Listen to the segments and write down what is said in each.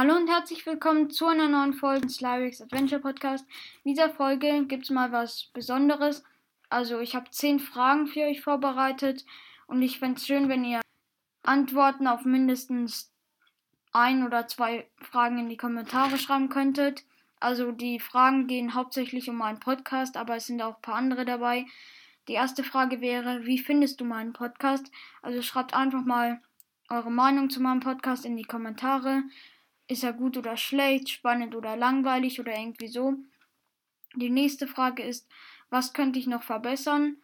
Hallo und herzlich willkommen zu einer neuen Folge des Adventure Podcast. In dieser Folge gibt es mal was Besonderes. Also ich habe zehn Fragen für euch vorbereitet und ich fände es schön, wenn ihr Antworten auf mindestens ein oder zwei Fragen in die Kommentare schreiben könntet. Also die Fragen gehen hauptsächlich um meinen Podcast, aber es sind auch ein paar andere dabei. Die erste Frage wäre, wie findest du meinen Podcast? Also schreibt einfach mal eure Meinung zu meinem Podcast in die Kommentare. Ist er gut oder schlecht, spannend oder langweilig oder irgendwie so? Die nächste Frage ist, was könnte ich noch verbessern?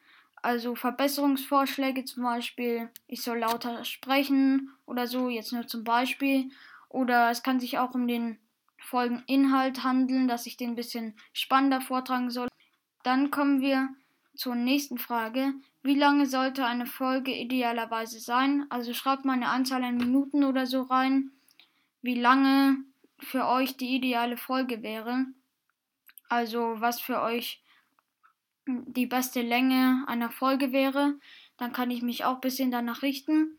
Also Verbesserungsvorschläge zum Beispiel, ich soll lauter sprechen oder so, jetzt nur zum Beispiel. Oder es kann sich auch um den Folgeninhalt handeln, dass ich den ein bisschen spannender vortragen soll. Dann kommen wir zur nächsten Frage. Wie lange sollte eine Folge idealerweise sein? Also schreibt mal eine Anzahl an Minuten oder so rein wie lange für euch die ideale Folge wäre. Also was für euch die beste Länge einer Folge wäre. Dann kann ich mich auch ein bisschen danach richten.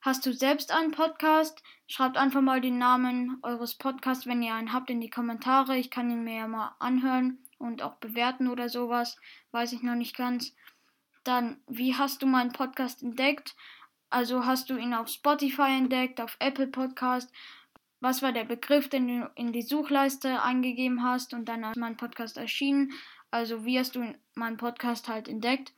Hast du selbst einen Podcast? Schreibt einfach mal den Namen eures Podcasts, wenn ihr einen habt, in die Kommentare. Ich kann ihn mir ja mal anhören und auch bewerten oder sowas. Weiß ich noch nicht ganz. Dann, wie hast du meinen Podcast entdeckt? Also hast du ihn auf Spotify entdeckt, auf Apple Podcast was war der Begriff, den du in die Suchleiste eingegeben hast und dann ist mein Podcast erschienen. Also wie hast du meinen Podcast halt entdeckt?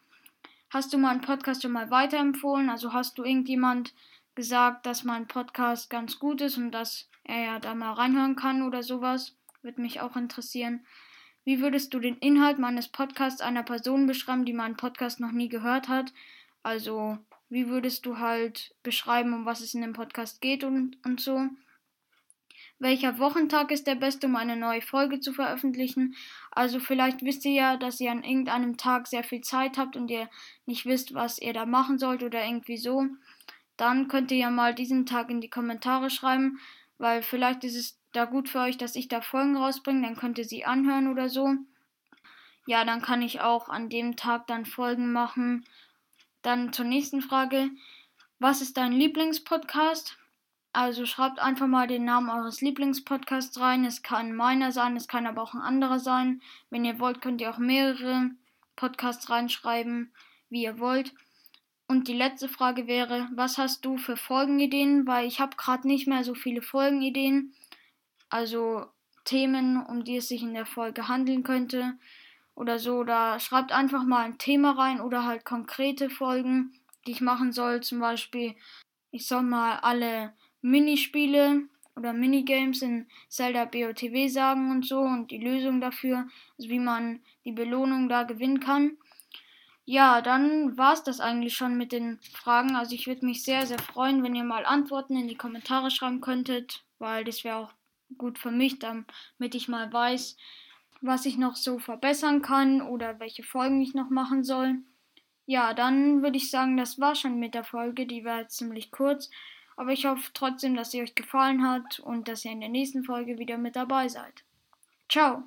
Hast du meinen Podcast schon mal weiterempfohlen? Also hast du irgendjemand gesagt, dass mein Podcast ganz gut ist und dass er ja da mal reinhören kann oder sowas? Würde mich auch interessieren. Wie würdest du den Inhalt meines Podcasts einer Person beschreiben, die meinen Podcast noch nie gehört hat? Also, wie würdest du halt beschreiben, um was es in dem Podcast geht und, und so? Welcher Wochentag ist der beste, um eine neue Folge zu veröffentlichen. Also vielleicht wisst ihr ja, dass ihr an irgendeinem Tag sehr viel Zeit habt und ihr nicht wisst, was ihr da machen sollt oder irgendwie so. Dann könnt ihr ja mal diesen Tag in die Kommentare schreiben, weil vielleicht ist es da gut für euch, dass ich da Folgen rausbringe, dann könnt ihr sie anhören oder so. Ja, dann kann ich auch an dem Tag dann Folgen machen. Dann zur nächsten Frage. Was ist dein Lieblingspodcast? Also schreibt einfach mal den Namen eures Lieblingspodcasts rein. Es kann meiner sein, es kann aber auch ein anderer sein. Wenn ihr wollt, könnt ihr auch mehrere Podcasts reinschreiben, wie ihr wollt. Und die letzte Frage wäre, was hast du für Folgenideen? Weil ich habe gerade nicht mehr so viele Folgenideen. Also Themen, um die es sich in der Folge handeln könnte. Oder so. Oder schreibt einfach mal ein Thema rein oder halt konkrete Folgen, die ich machen soll. Zum Beispiel, ich soll mal alle Minispiele oder Minigames in Zelda BOTW sagen und so und die Lösung dafür, also wie man die Belohnung da gewinnen kann. Ja, dann war es das eigentlich schon mit den Fragen. Also ich würde mich sehr, sehr freuen, wenn ihr mal Antworten in die Kommentare schreiben könntet, weil das wäre auch gut für mich, damit ich mal weiß, was ich noch so verbessern kann oder welche Folgen ich noch machen soll. Ja, dann würde ich sagen, das war schon mit der Folge. Die war ziemlich kurz. Aber ich hoffe trotzdem, dass sie euch gefallen hat und dass ihr in der nächsten Folge wieder mit dabei seid. Ciao!